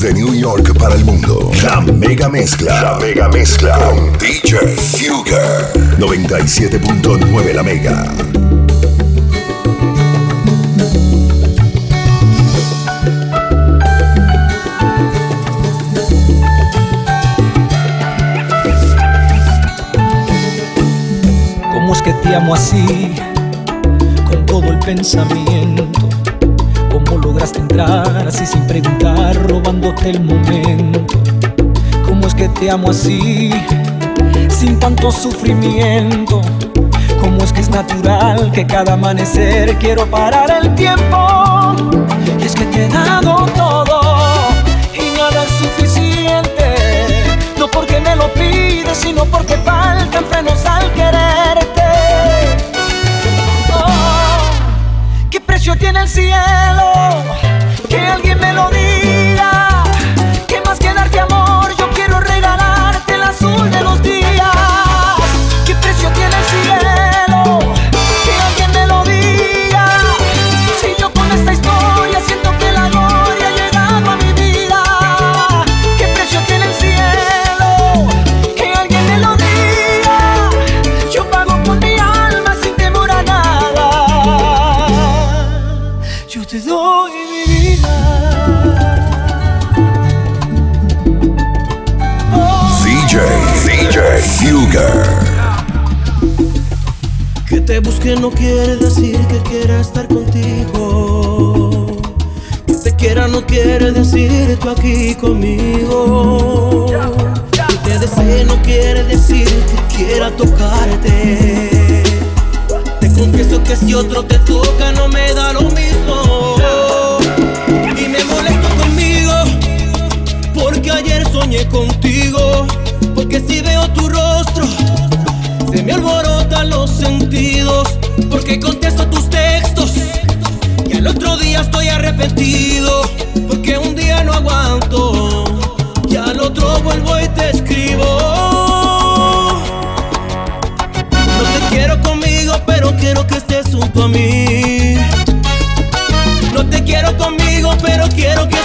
Desde New York para el mundo, la mega mezcla. La mega mezcla con DJ Fugger. 97.9 la mega. ¿Cómo es que te amo así? Con todo el pensamiento. ¿Cómo lograste entrar así sin preguntar, robándote el momento? ¿Cómo es que te amo así? Sin tanto sufrimiento. ¿Cómo es que es natural que cada amanecer quiero parar el tiempo? Y es que te he dado todo y nada es suficiente. No porque me lo pides, sino porque faltan frenos al quererte. Oh, ¿Qué precio tiene el cielo? Busque no quiere decir que quiera estar contigo. Que te quiera no quiere decir tú aquí conmigo. Que te desee no quiere decir que quiera tocarte. Te confieso que si otro te toca no me da lo mismo. Y me molesto conmigo porque ayer soñé contigo. Porque si veo tu rostro se me alborotan los porque contesto tus textos y al otro día estoy arrepentido porque un día no aguanto y al otro vuelvo y te escribo. No te quiero conmigo, pero quiero que estés junto a mí. No te quiero conmigo, pero quiero que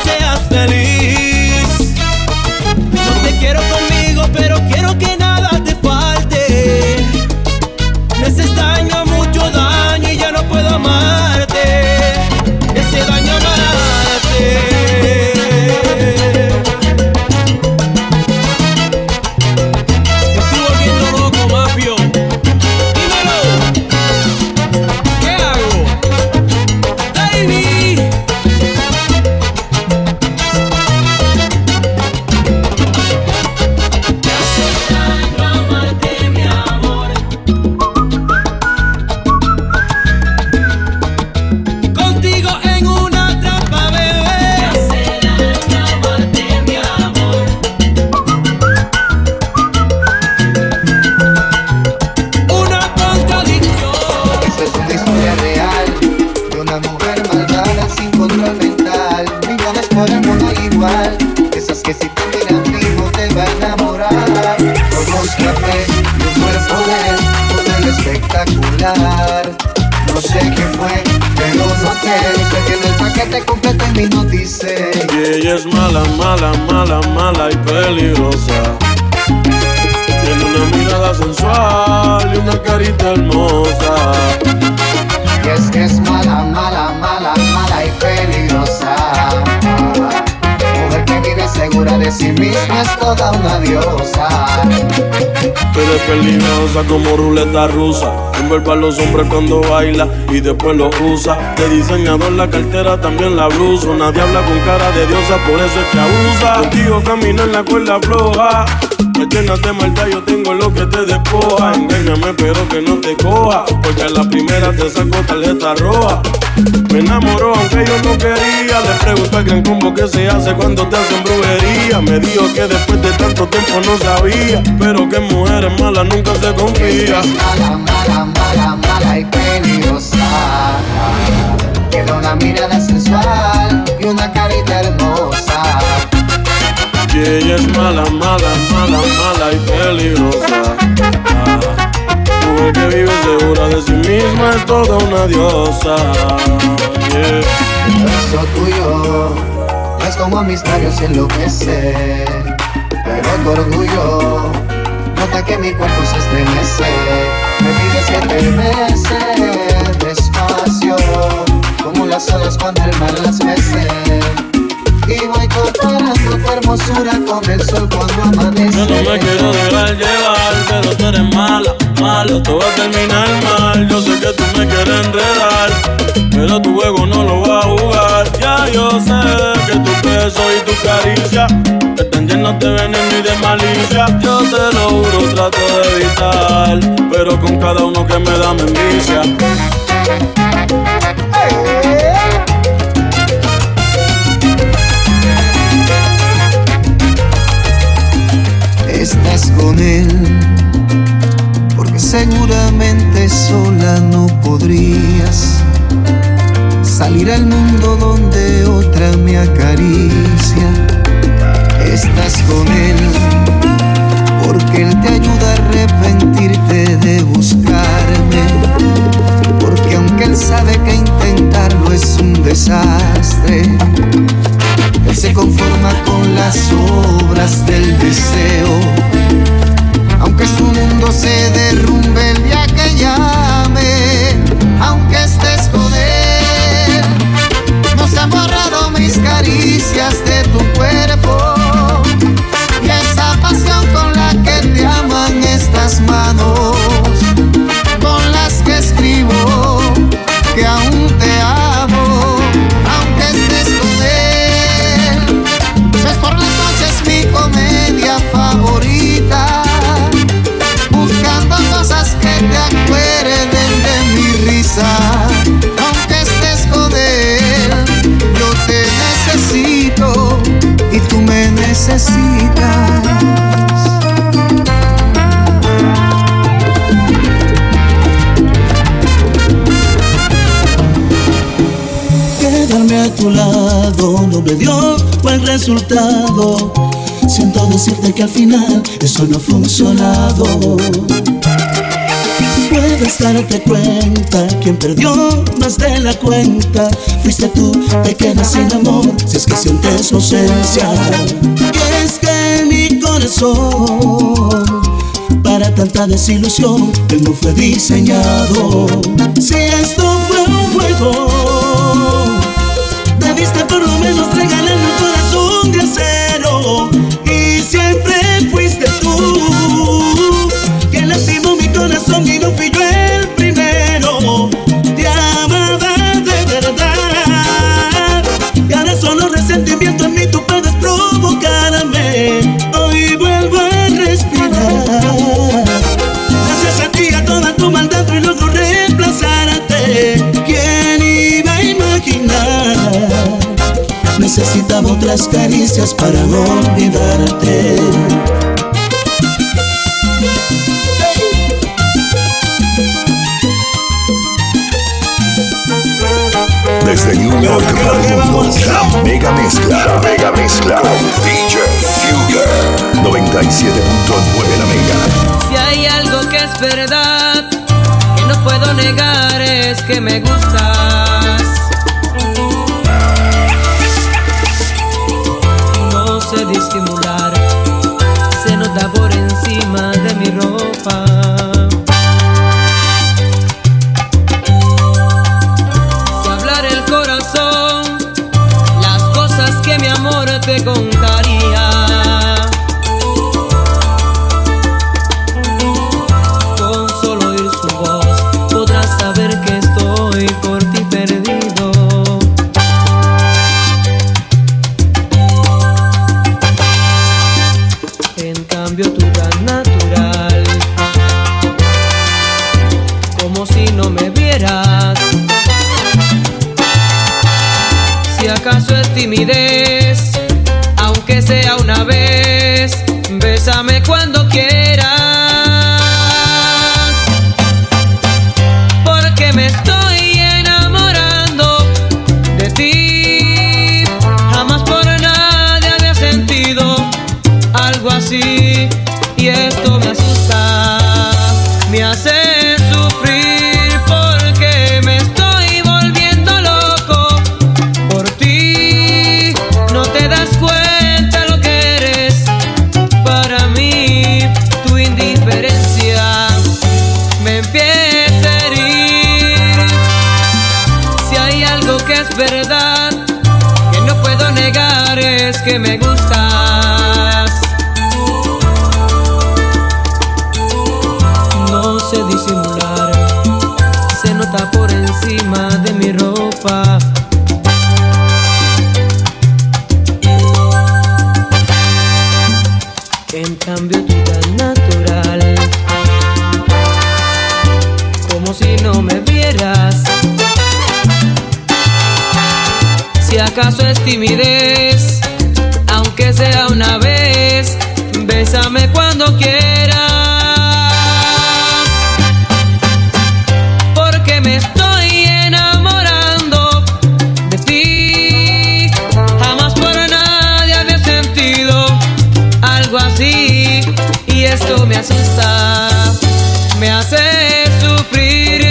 igual, esas que si te miran fijo te va a enamorar. Ojos café y un cuerpo de modelo espectacular. No sé qué fue, pero no te sé que en el paquete completo en mí no dice. Y ella es mala, mala, mala, mala y peligrosa. Tiene una mirada sensual y una carita hermosa. Y es que es mala, mala, mala toda una diosa. Pero es peligrosa como ruleta rusa. Envuelve a los hombres cuando baila y después lo usa. De diseñador la cartera, también la blusa. Nadie habla con cara de diosa, por eso es que abusa. Contigo camino en la cuerda floja. Me llenas de maldad, yo tengo lo que te despoja. Engáñame, pero que no te coja. Porque a la primera te saco tarjeta roja. Me enamoró aunque yo no quería. Le pregunto al gran combo que se hace cuando te hacen brujería. Me dijo que después de tanto tiempo no sabía. Pero que mujeres malas nunca se confía. Mala, mala, mala, mala y peligrosa. Tiene una mirada sensual y una carita hermosa. Y ella es mala, mala, mala, mala y peligrosa. Que vive segura de sí misma es toda una diosa. Yeah. El beso tuyo Miras como mis labios enloquecen, pero tu orgullo nota que mi cuerpo se estremece. Me pides que te bese despacio, como las olas cuando el mar las mece. Y voy comparando tu hermosura con el sol cuando amanece. Yo no me quiero dejar llevar, pero tú eres mala, malo, todo va a terminar mal. Yo sé que tú me quieres enredar, pero tu juego no lo va a jugar. Ya yo sé que tu peso y tu caricia están llenos de veneno y de malicia. Yo te lo juro, trato de evitar, pero con cada uno que me da me envicia. Salir al mundo donde otra me acaricia. Estás con él, porque él te ayuda a arrepentirte de buscarme, porque aunque él sabe que intentarlo es un desastre, él se conforma con las obras del deseo. piano Siento decirte que al final eso no ha funcionado. Puedes darte cuenta, quien perdió más de la cuenta fuiste tú, te sin amor si es que sientes ausencia. Y es que mi corazón para tanta desilusión él no fue diseñado. Si esto fue un juego, debiste por lo menos para no olvidarte. Desde New York para el mundo, la mega mezcla, la mega mezcla con DJ Fugger. 97.9 la mega. Si hay algo que es verdad, que no puedo negar, es que me gustas. Se nota por encima de mi ropa. Si hablar el corazón, las cosas que mi amor te contaría. Timidez, aunque sea una vez, bésame cuando que no puedo negar es que me gusta. acaso es timidez, aunque sea una vez, bésame cuando quieras. Porque me estoy enamorando de ti, jamás por nadie había sentido algo así, y esto me asusta, me hace sufrir.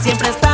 siempre está.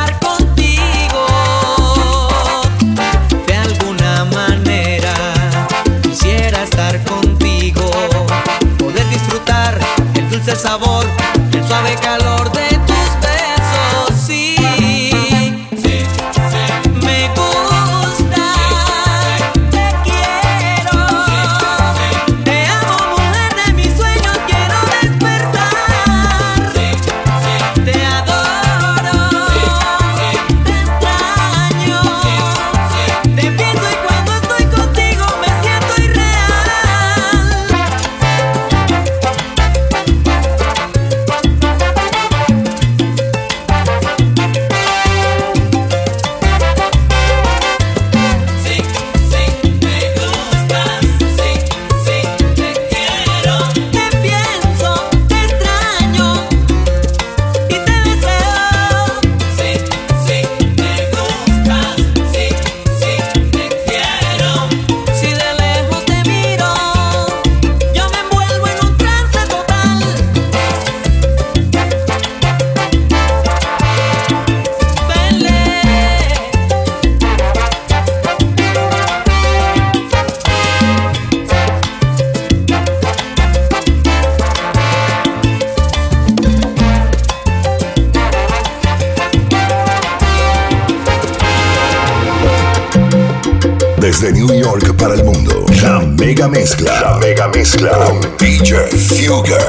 New York para el mundo. La mega mezcla. La mega mezcla. Con DJ Fugger.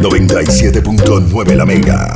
97.9 La Mega.